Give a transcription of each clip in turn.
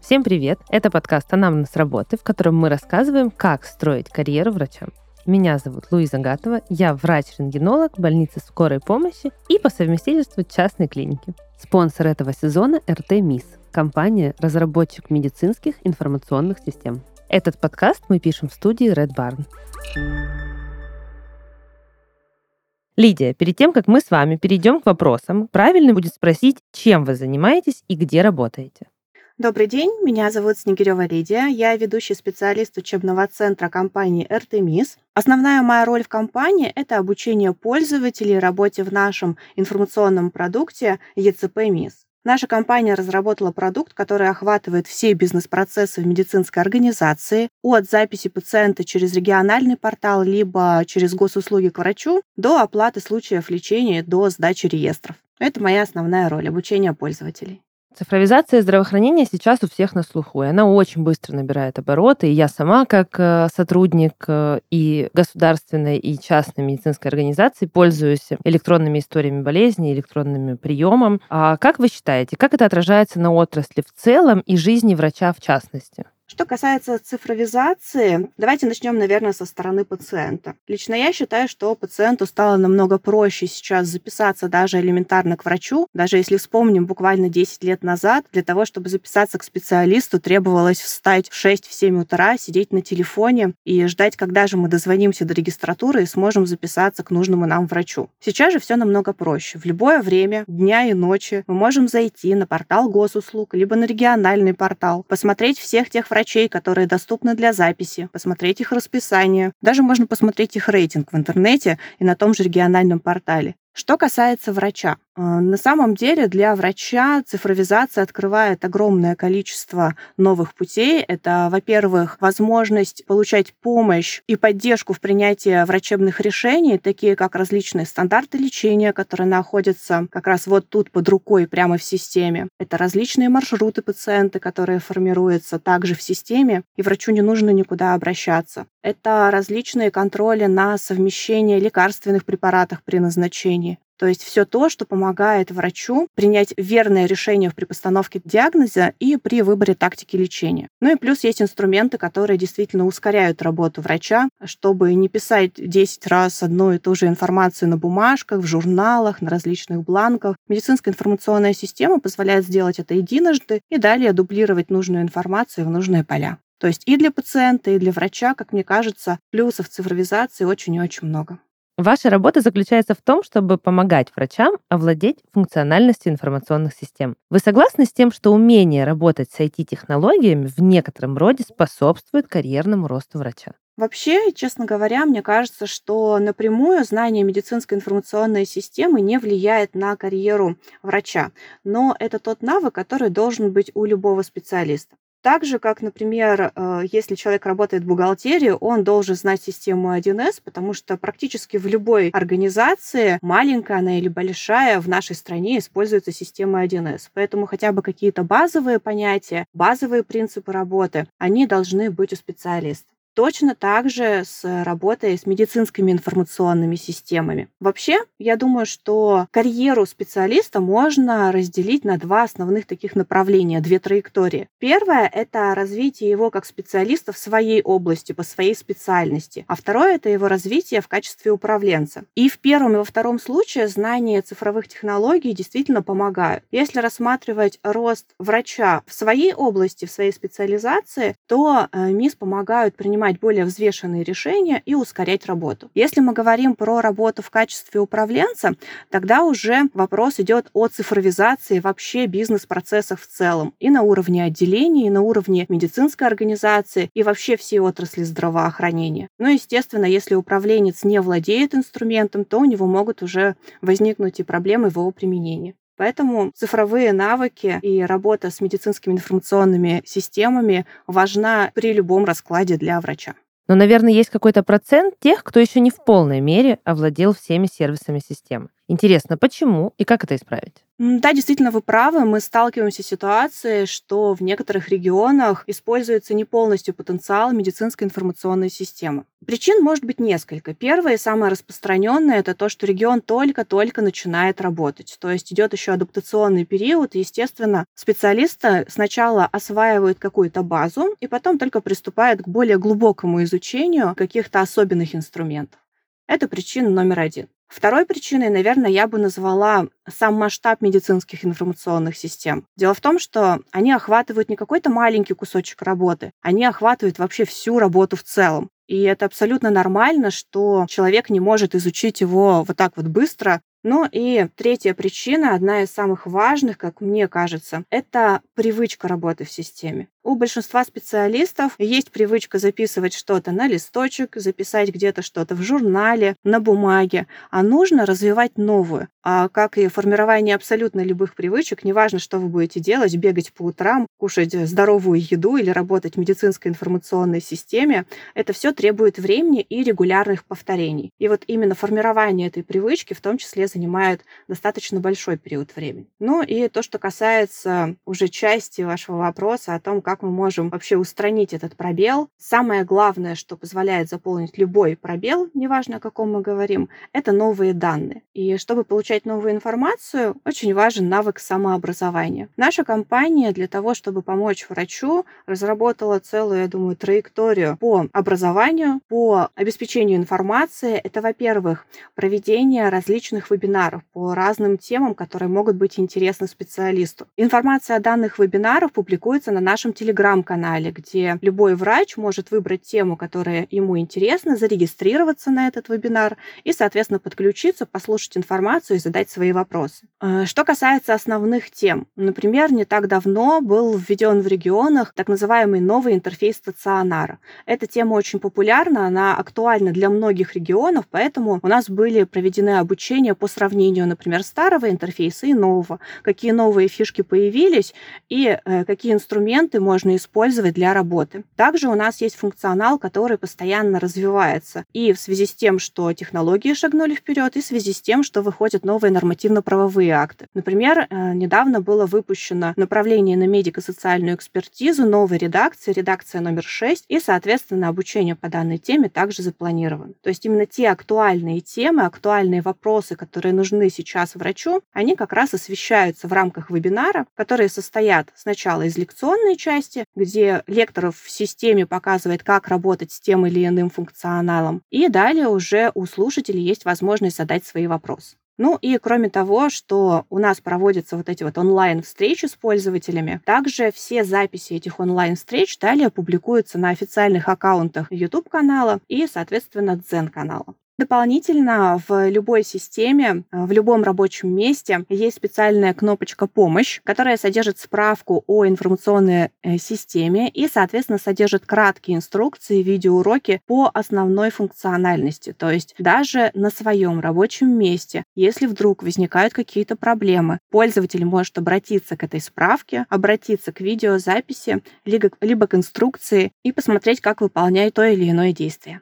Всем привет! Это подкаст «Анамнез работы», в котором мы рассказываем, как строить карьеру врача. Меня зовут Луиза Гатова, я врач-рентгенолог больницы скорой помощи и по совместительству частной клиники. Спонсор этого сезона – РТ МИС, компания-разработчик медицинских информационных систем. Этот подкаст мы пишем в студии Red Barn. Лидия, перед тем, как мы с вами перейдем к вопросам, правильно будет спросить, чем вы занимаетесь и где работаете. Добрый день, меня зовут Снегирева Лидия, я ведущий специалист учебного центра компании «Эртемис». Основная моя роль в компании – это обучение пользователей работе в нашем информационном продукте ЕЦП МИС. Наша компания разработала продукт, который охватывает все бизнес-процессы в медицинской организации, от записи пациента через региональный портал, либо через госуслуги к врачу, до оплаты случаев лечения, до сдачи реестров. Это моя основная роль – обучение пользователей. Цифровизация здравоохранения сейчас у всех на слуху, и она очень быстро набирает обороты. И я сама, как э, сотрудник э, и государственной, и частной медицинской организации, пользуюсь электронными историями болезни, электронными приемом. А как вы считаете, как это отражается на отрасли в целом и жизни врача в частности? Что касается цифровизации, давайте начнем, наверное, со стороны пациента. Лично я считаю, что пациенту стало намного проще сейчас записаться даже элементарно к врачу. Даже если вспомним буквально 10 лет назад, для того, чтобы записаться к специалисту, требовалось встать в 6-7 утра, сидеть на телефоне и ждать, когда же мы дозвонимся до регистратуры и сможем записаться к нужному нам врачу. Сейчас же все намного проще. В любое время, дня и ночи, мы можем зайти на портал госуслуг, либо на региональный портал, посмотреть всех тех врачей, врачей, которые доступны для записи, посмотреть их расписание. Даже можно посмотреть их рейтинг в интернете и на том же региональном портале. Что касается врача, э, на самом деле для врача цифровизация открывает огромное количество новых путей. Это, во-первых, возможность получать помощь и поддержку в принятии врачебных решений, такие как различные стандарты лечения, которые находятся как раз вот тут под рукой прямо в системе. Это различные маршруты пациента, которые формируются также в системе, и врачу не нужно никуда обращаться. Это различные контроли на совмещение лекарственных препаратов при назначении. То есть все то, что помогает врачу принять верное решение при постановке диагноза и при выборе тактики лечения. Ну и плюс есть инструменты, которые действительно ускоряют работу врача, чтобы не писать 10 раз одну и ту же информацию на бумажках, в журналах, на различных бланках. Медицинская информационная система позволяет сделать это единожды и далее дублировать нужную информацию в нужные поля. То есть и для пациента, и для врача, как мне кажется, плюсов цифровизации очень и очень много. Ваша работа заключается в том, чтобы помогать врачам овладеть функциональностью информационных систем. Вы согласны с тем, что умение работать с IT-технологиями в некотором роде способствует карьерному росту врача? Вообще, честно говоря, мне кажется, что напрямую знание медицинской информационной системы не влияет на карьеру врача, но это тот навык, который должен быть у любого специалиста. Так же, как, например, э, если человек работает в бухгалтерии, он должен знать систему 1С, потому что практически в любой организации, маленькая она или большая, в нашей стране используется система 1С. Поэтому хотя бы какие-то базовые понятия, базовые принципы работы, они должны быть у специалиста. Точно так же с работой с медицинскими информационными системами. Вообще, я думаю, что карьеру специалиста можно разделить на два основных таких направления, две траектории. Первое — это развитие его как специалиста в своей области, по своей специальности. А второе — это его развитие в качестве управленца. И в первом и во втором случае знания цифровых технологий действительно помогают. Если рассматривать рост врача в своей области, в своей специализации, то э, МИС помогают принимать принимать более взвешенные решения и ускорять работу. Если мы говорим про работу в качестве управленца, тогда уже вопрос идет о цифровизации вообще бизнес-процессов в целом и на уровне отделений, и на уровне медицинской организации, и вообще всей отрасли здравоохранения. Ну, естественно, если управленец не владеет инструментом, то у него могут уже возникнуть и проблемы в его применении. Поэтому цифровые навыки и работа с медицинскими информационными системами важна при любом раскладе для врача. Но, наверное, есть какой-то процент тех, кто еще не в полной мере овладел всеми сервисами системы. Интересно, почему и как это исправить? Да, действительно, вы правы. Мы сталкиваемся с ситуацией, что в некоторых регионах используется не полностью потенциал медицинской информационной системы. Причин может быть несколько. Первое и самое распространенное – это то, что регион только-только начинает работать. То есть идет еще адаптационный период, естественно, специалисты сначала осваивают какую-то базу, и потом только приступают к более глубокому изучению каких-то особенных инструментов. Это причина номер один. Второй причиной, наверное, я бы назвала сам масштаб медицинских информационных систем. Дело в том, что они охватывают не какой-то маленький кусочек работы, они охватывают вообще всю работу в целом. И это абсолютно нормально, что человек не может изучить его вот так вот быстро. Ну и третья причина, одна из самых важных, как мне кажется, это привычка работы в системе. У большинства специалистов есть привычка записывать что-то на листочек, записать где-то что-то в журнале, на бумаге, а нужно развивать новую. А как и формирование абсолютно любых привычек, неважно, что вы будете делать, бегать по утрам, кушать здоровую еду или работать в медицинской информационной системе, это все требует времени и регулярных повторений. И вот именно формирование этой привычки в том числе занимает достаточно большой период времени. Ну и то, что касается уже части вашего вопроса о том, как как мы можем вообще устранить этот пробел. Самое главное, что позволяет заполнить любой пробел, неважно о каком мы говорим, это новые данные. И чтобы получать новую информацию, очень важен навык самообразования. Наша компания для того, чтобы помочь врачу, разработала целую, я думаю, траекторию по образованию, по обеспечению информации. Это, во-первых, проведение различных вебинаров по разным темам, которые могут быть интересны специалисту. Информация о данных вебинаров публикуется на нашем телеграм телеграм-канале, где любой врач может выбрать тему, которая ему интересна, зарегистрироваться на этот вебинар и, соответственно, подключиться, послушать информацию и задать свои вопросы. Э, что касается основных тем, например, не так давно был введен в регионах так называемый новый интерфейс стационара. Эта тема очень популярна, она актуальна для многих регионов, поэтому у нас были проведены обучения по сравнению, например, старого интерфейса и нового, какие новые фишки появились и э, какие инструменты можно использовать для работы. Также у нас есть функционал, который постоянно развивается. И в связи с тем, что технологии шагнули вперед, и в связи с тем, что выходят новые нормативно-правовые акты. Например, э, недавно было выпущено направление на медико-социальную экспертизу новой редакции, редакция номер 6, и, соответственно, обучение по данной теме также запланировано. То есть именно те актуальные темы, актуальные вопросы, которые нужны сейчас врачу, они как раз освещаются в рамках вебинара, которые состоят сначала из лекционной части, где лектор в системе показывает, как работать с тем или иным функционалом. И далее уже у слушателей есть возможность задать свои вопросы. Ну и кроме того, что у нас проводятся вот эти вот онлайн-встречи с пользователями, также все записи этих онлайн-встреч далее публикуются на официальных аккаунтах YouTube-канала и, соответственно, Дзен-канала. Дополнительно в любой системе, э, в любом рабочем месте есть специальная кнопочка «Помощь», которая содержит справку о информационной э, системе и, соответственно, содержит краткие инструкции, видеоуроки по основной функциональности. То есть даже на своем рабочем месте, если вдруг возникают какие-то проблемы, пользователь может обратиться к этой справке, обратиться к видеозаписи, либо, к инструкции и посмотреть, как выполнять то или иное действие.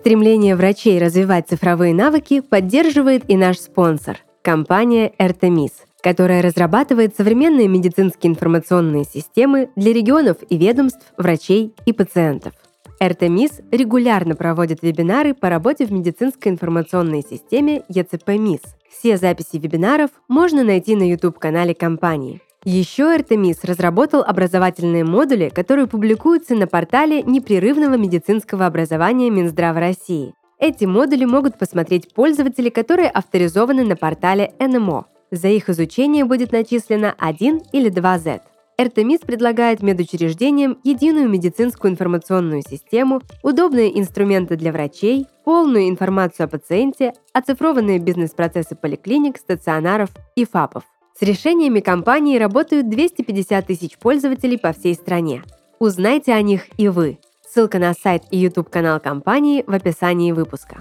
Стремление врачей развивать цифровые навыки поддерживает и наш спонсор – компания Эртемис, которая разрабатывает современные медицинские информационные системы для регионов и ведомств, врачей и пациентов. Эртемис регулярно проводит вебинары по работе в медицинской информационной системе ЕЦП-МИС. Все записи вебинаров можно найти на YouTube-канале компании – еще Артемис разработал образовательные модули, которые публикуются на портале непрерывного медицинского образования Минздрава России. Эти модули могут посмотреть пользователи, которые авторизованы на портале НМО. За их изучение будет начислено 1 или 2 Z. Эртемис предлагает медучреждениям единую медицинскую информационную систему, удобные инструменты для врачей, полную информацию о пациенте, оцифрованные бизнес-процессы поликлиник, стационаров и ФАПов – с решениями компании работают 250 тысяч пользователей по всей стране. Узнайте о них и вы. Ссылка на сайт и YouTube-канал компании в описании выпуска.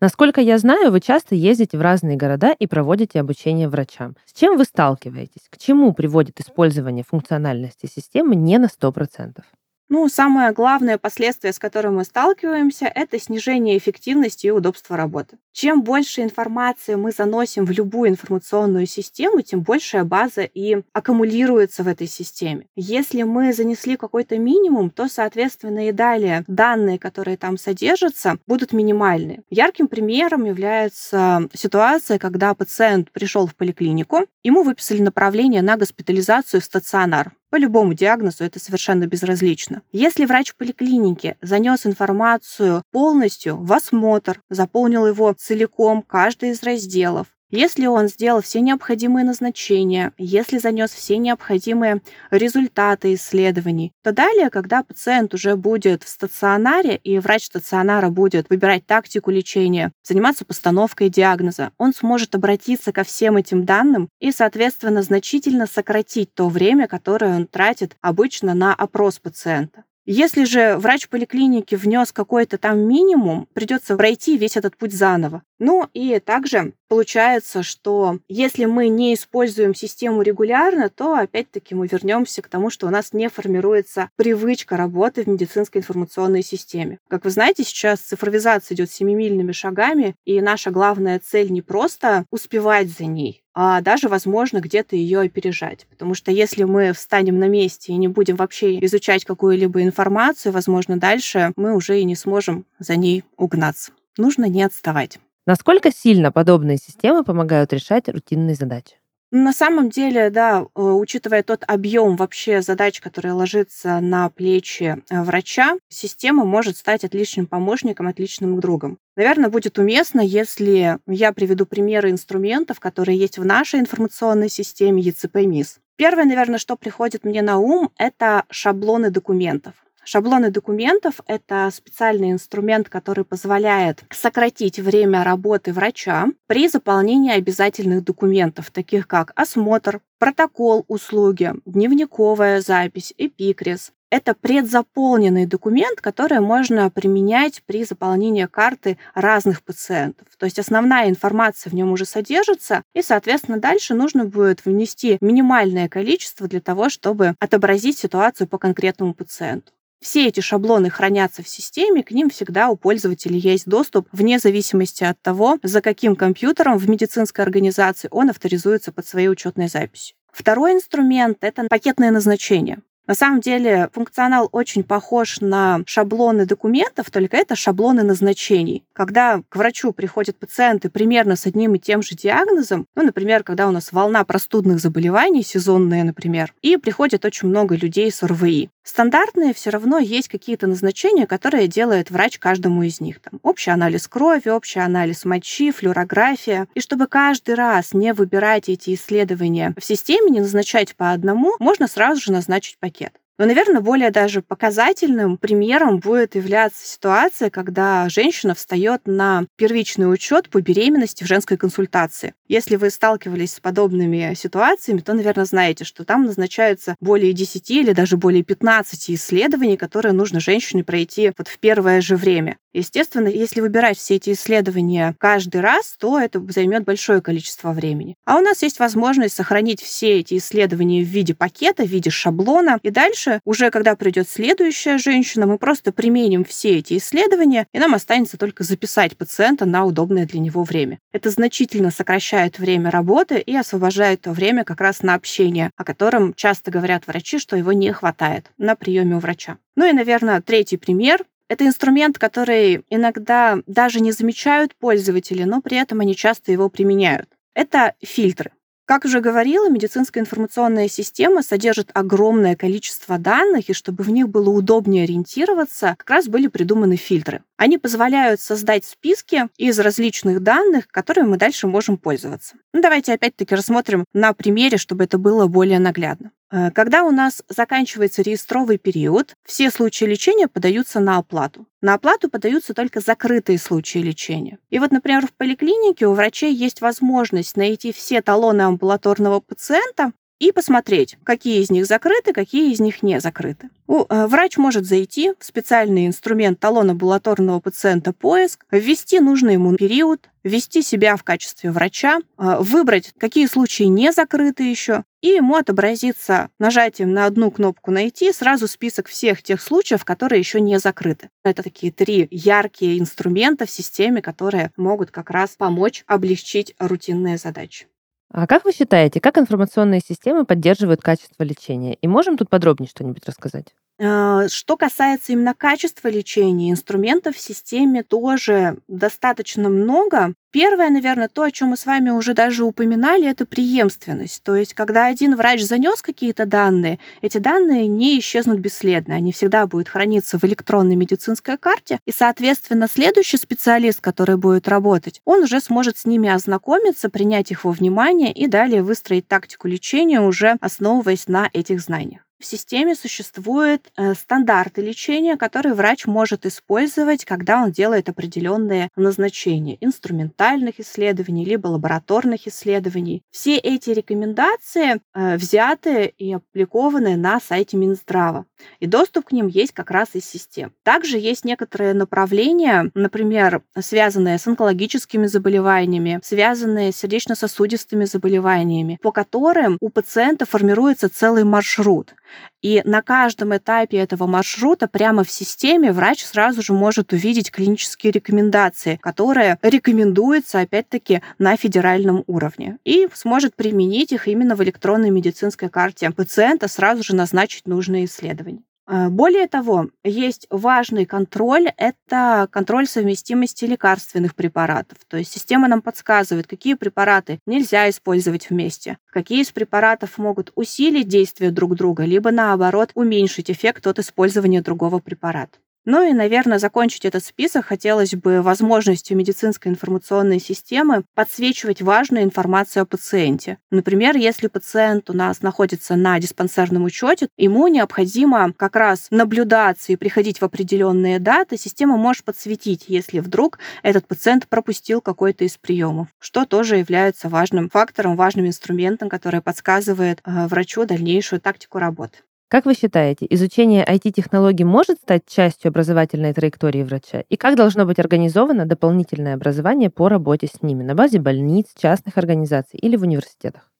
Насколько я знаю, вы часто ездите в разные города и проводите обучение врачам. С чем вы сталкиваетесь? К чему приводит использование функциональности системы не на 100%? Ну, самое главное последствие, с которым мы сталкиваемся, это снижение эффективности и удобства работы. Чем больше информации мы заносим в любую информационную систему, тем большая база и аккумулируется в этой системе. Если мы занесли какой-то минимум, то, соответственно, и далее данные, которые там содержатся, будут минимальны. Ярким примером является ситуация, когда пациент пришел в поликлинику, ему выписали направление на госпитализацию в стационар. По любому диагнозу это совершенно безразлично. Если врач в поликлинике занес информацию полностью в осмотр, заполнил его целиком, каждый из разделов, если он сделал все необходимые назначения, если занес все необходимые результаты исследований, то далее, когда пациент уже будет в стационаре и врач стационара будет выбирать тактику лечения, заниматься постановкой диагноза, он сможет обратиться ко всем этим данным и, соответственно, значительно сократить то время, которое он тратит обычно на опрос пациента. Если же врач поликлиники внес какой-то там минимум, придется пройти весь этот путь заново. Ну и также получается, что если мы не используем систему регулярно, то опять-таки мы вернемся к тому, что у нас не формируется привычка работы в медицинской информационной системе. Как вы знаете, сейчас цифровизация идет семимильными шагами, и наша главная цель не просто успевать за ней, а даже, возможно, где-то ее опережать. Потому что если мы встанем на месте и не будем вообще изучать какую-либо информацию, возможно, дальше мы уже и не сможем за ней угнаться. Нужно не отставать. Насколько сильно подобные системы помогают решать рутинные задачи? На самом деле, да, э, учитывая тот объем вообще задач, который ложится на плечи э, врача, система может стать отличным помощником, отличным другом. Наверное, будет уместно, если я приведу примеры инструментов, которые есть в нашей информационной системе ЕЦП-МИС. Первое, наверное, что приходит мне на ум, это шаблоны документов. Шаблоны документов — это специальный инструмент, который позволяет сократить время работы врача при заполнении обязательных документов, таких как осмотр, протокол услуги, дневниковая запись, эпикрис. Это предзаполненный документ, который можно применять при заполнении карты разных пациентов. То есть основная информация в нем уже содержится, и, соответственно, дальше нужно будет внести минимальное количество для того, чтобы отобразить ситуацию по конкретному пациенту. Все эти шаблоны хранятся в системе, к ним всегда у пользователя есть доступ, вне зависимости от того, за каким компьютером в медицинской организации он авторизуется под своей учетной записью. Второй инструмент — это пакетное назначение. На самом деле функционал очень похож на шаблоны документов, только это шаблоны назначений. Когда к врачу приходят пациенты примерно с одним и тем же диагнозом, ну, например, когда у нас волна простудных заболеваний, сезонная, например, и приходит очень много людей с ОРВИ. Стандартные все равно есть какие-то назначения, которые делает врач каждому из них. Там, общий анализ крови, общий анализ мочи, флюорография. И чтобы каждый раз не выбирать эти исследования в системе, не назначать по одному, можно сразу же назначить пакет. Но, наверное, более даже показательным примером будет являться ситуация, когда женщина встает на первичный учет по беременности в женской консультации. Если вы сталкивались с подобными ситуациями, то, наверное, знаете, что там назначаются более 10 или даже более 15 исследований, которые нужно женщине пройти вот в первое же время. Естественно, если выбирать все эти исследования каждый раз, то это займет большое количество времени. А у нас есть возможность сохранить все эти исследования в виде пакета, в виде шаблона. И дальше, уже когда придет следующая женщина, мы просто применим все эти исследования, и нам останется только записать пациента на удобное для него время. Это значительно сокращает время работы и освобождает то время как раз на общение, о котором часто говорят врачи, что его не хватает на приеме у врача. Ну и, наверное, третий пример это инструмент, который иногда даже не замечают пользователи, но при этом они часто его применяют. Это фильтры. Как уже говорила, медицинская информационная система содержит огромное количество данных, и чтобы в них было удобнее ориентироваться, как раз были придуманы фильтры. Они позволяют создать списки из различных данных, которыми мы дальше можем пользоваться. Ну, давайте опять-таки рассмотрим на примере, чтобы это было более наглядно. Э, когда у нас заканчивается реестровый период, все случаи лечения подаются на оплату. На оплату подаются только закрытые случаи лечения. И вот, например, в поликлинике у врачей есть возможность найти все талоны амбулаторного пациента и посмотреть, какие из них закрыты, какие из них не закрыты. Э, врач может зайти в специальный инструмент талон амбулаторного пациента поиск, ввести нужный ему период, ввести себя в качестве врача, э, выбрать, какие случаи не закрыты еще, и ему отобразится нажатием на одну кнопку «Найти» сразу список всех тех случаев, которые еще не закрыты. Это такие три яркие инструмента в системе, которые могут как раз помочь облегчить рутинные задачи. А как вы считаете, как информационные системы поддерживают качество лечения? И можем тут подробнее что-нибудь рассказать? А, что касается именно качества лечения, инструментов в системе тоже достаточно много. Первое, наверное, то, о чем мы с вами уже даже упоминали, это преемственность. То есть, когда один врач занес какие-то данные, эти данные не исчезнут бесследно. Они всегда будут храниться в электронной медицинской карте. И, соответственно, следующий специалист, который будет работать, он уже сможет с ними ознакомиться, принять их во внимание и далее выстроить тактику лечения, уже основываясь на этих знаниях. В системе существуют э, стандарты лечения, которые врач может использовать, когда он делает определенные назначения инструментальных исследований либо лабораторных исследований. Все эти рекомендации э, взяты и опубликованы на сайте Минздрава, и доступ к ним есть как раз из систем. Также есть некоторые направления, например, связанные с онкологическими заболеваниями, связанные с сердечно-сосудистыми заболеваниями, по которым у пациента формируется целый маршрут. И на каждом этапе этого маршрута прямо в системе врач сразу же может увидеть клинические рекомендации, которые рекомендуются, опять-таки, на федеральном уровне. И сможет применить их именно в электронной медицинской карте пациента, сразу же назначить нужные исследования. А, более того, есть важный контроль, это контроль совместимости лекарственных препаратов. То есть система нам подсказывает, какие препараты нельзя использовать вместе, какие из препаратов могут усилить действие друг друга, либо наоборот уменьшить эффект от использования другого препарата. Ну и, наверное, закончить этот список хотелось бы возможностью медицинской информационной системы подсвечивать важную информацию о пациенте. Например, если пациент у нас находится на диспансерном учете, ему необходимо как раз наблюдаться и приходить в определенные даты, система может подсветить, если вдруг этот пациент пропустил какой-то из приемов, что тоже является важным фактором, важным инструментом, который подсказывает э, врачу дальнейшую тактику работы. Как вы считаете, изучение IT-технологий может стать частью образовательной траектории врача? И как должно быть организовано дополнительное образование по работе с ними на базе больниц, частных организаций или в университетах?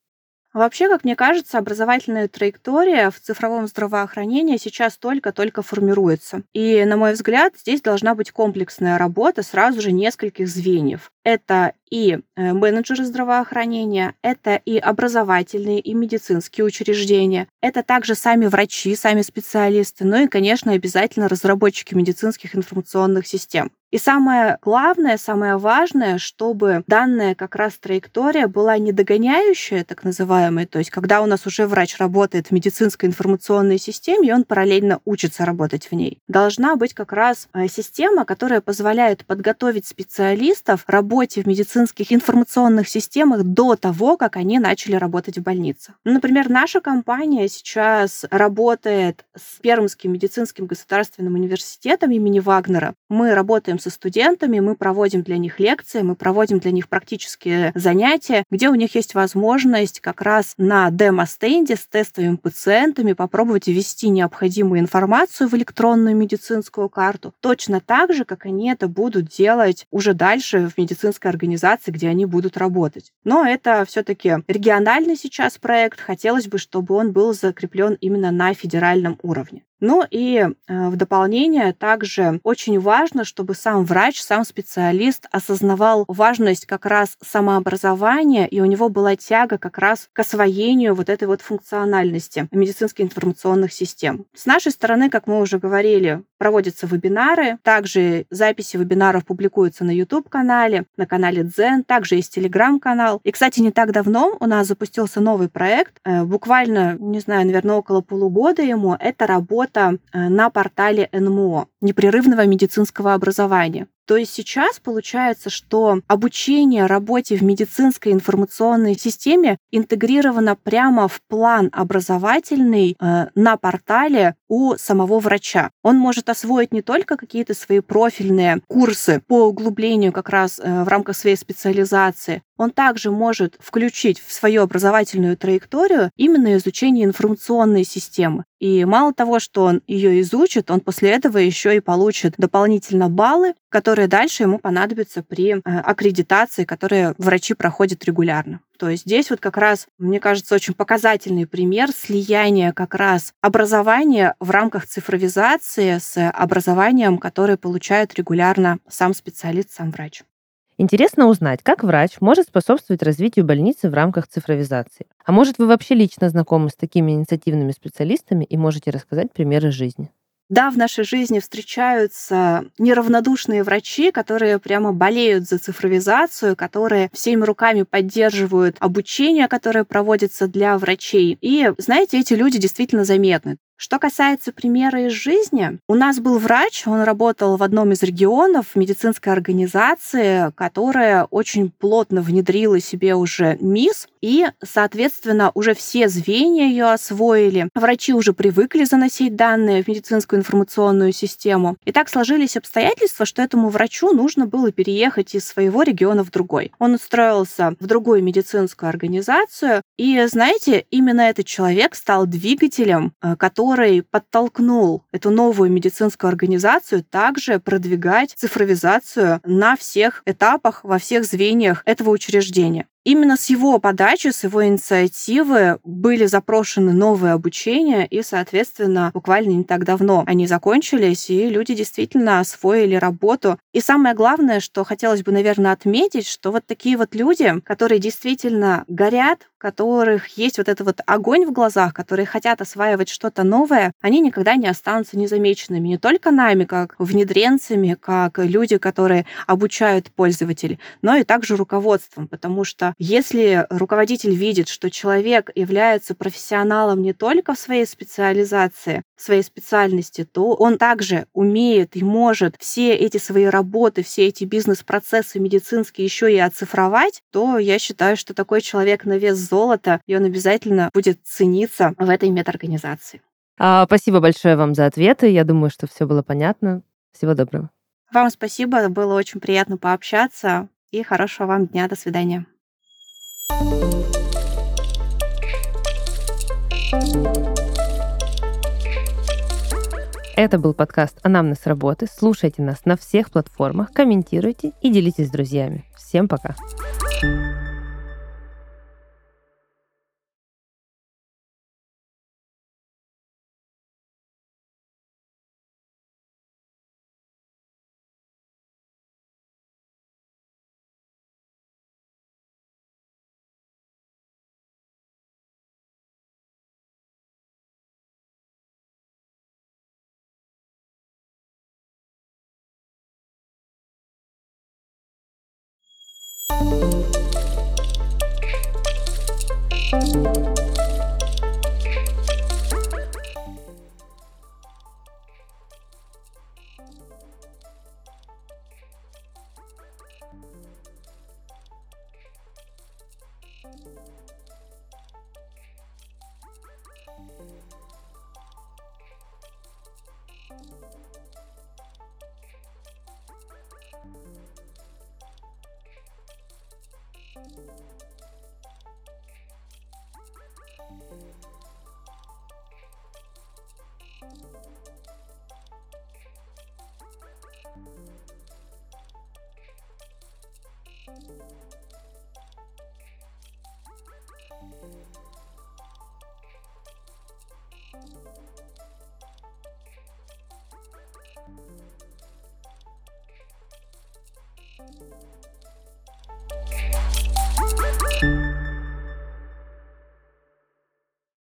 Вообще, как мне кажется, образовательная траектория в цифровом здравоохранении сейчас только-только формируется. И, на мой взгляд, здесь должна быть комплексная работа сразу же нескольких звеньев. Это и э, менеджеры здравоохранения, это и образовательные, и медицинские учреждения, это также сами врачи, сами специалисты, ну и, конечно, обязательно разработчики медицинских информационных систем. И самое главное, самое важное, чтобы данная как раз траектория была не догоняющая, так называемая, то есть когда у нас уже врач работает в медицинской информационной системе, и он параллельно учится работать в ней. Должна быть как раз э, система, которая позволяет подготовить специалистов к работе в медицинских информационных системах до того, как они начали работать в больнице. Например, наша компания сейчас работает с Пермским медицинским государственным университетом имени Вагнера. Мы работаем со студентами, мы проводим для них лекции, мы проводим для них практические занятия, где у них есть возможность как раз на демо-стенде с тестовыми пациентами попробовать ввести необходимую информацию в электронную медицинскую карту, точно так же, как они это будут делать уже дальше в медицинской организации, где они будут работать. Но это все-таки региональный сейчас проект. Хотелось бы, чтобы он был закреплен именно на федеральном уровне. Ну и э, в дополнение также очень важно, чтобы сам врач, сам специалист осознавал важность как раз самообразования, и у него была тяга как раз к освоению вот этой вот функциональности медицинских информационных систем. С нашей стороны, как мы уже говорили, проводятся вебинары, также записи вебинаров публикуются на YouTube-канале, на канале Дзен, также есть Telegram-канал. И, кстати, не так давно у нас запустился новый проект, э, буквально, не знаю, наверное, около полугода ему, это работа э, на портале НМО, непрерывного медицинского образования. То есть сейчас получается, что обучение работе в медицинской информационной системе интегрировано прямо в план образовательный э, на портале у самого врача. Он может освоить не только какие-то свои профильные курсы по углублению как раз э, в рамках своей специализации, он также может включить в свою образовательную траекторию именно изучение информационной системы. И мало того, что он ее изучит, он после этого еще и получит дополнительно баллы, которые дальше ему понадобятся при э, аккредитации, которые врачи проходят регулярно. То есть здесь вот как раз, мне кажется, очень показательный пример слияния как раз образования в рамках цифровизации с образованием, которое получает регулярно сам специалист, сам врач. Интересно узнать, как врач может способствовать развитию больницы в рамках цифровизации. А может, вы вообще лично знакомы с такими инициативными специалистами и можете рассказать примеры жизни? Да, в нашей жизни встречаются неравнодушные врачи, которые прямо болеют за цифровизацию, которые всеми руками поддерживают обучение, которое проводится для врачей. И, знаете, эти люди действительно заметны. Что касается примера из жизни, у нас был врач, он работал в одном из регионов медицинской организации, которая очень плотно внедрила себе уже МИС, и, соответственно, уже все звенья ее освоили. Врачи уже привыкли заносить данные в медицинскую информационную систему. И так сложились обстоятельства, что этому врачу нужно было переехать из своего региона в другой. Он устроился в другую медицинскую организацию, и, знаете, именно этот человек стал двигателем, э, который который подтолкнул эту новую медицинскую организацию также продвигать цифровизацию на всех этапах, во всех звеньях этого учреждения. Именно с его подачи, с его инициативы были запрошены новые обучения, и, соответственно, буквально не так давно они закончились, и люди действительно освоили работу. И самое главное, что хотелось бы, наверное, отметить, что вот такие вот люди, которые действительно горят, которых есть вот этот вот огонь в глазах, которые хотят осваивать что-то новое, они никогда не останутся незамеченными. Не только нами, как внедренцами, как люди, которые обучают пользователей, но и также руководством, потому что если руководитель видит, что человек является профессионалом не только в своей специализации, в своей специальности, то он также умеет и может все эти свои работы, все эти бизнес-процессы медицинские еще и оцифровать, то я считаю, что такой человек на вес золота, и он обязательно будет цениться в этой медорганизации. А, спасибо большое вам за ответы. Я думаю, что все было понятно. Всего доброго. Вам спасибо. Было очень приятно пообщаться. И хорошего вам дня. До свидания. Это был подкаст «Анамнез работы». Слушайте нас на всех платформах, комментируйте и делитесь с друзьями. Всем пока! thank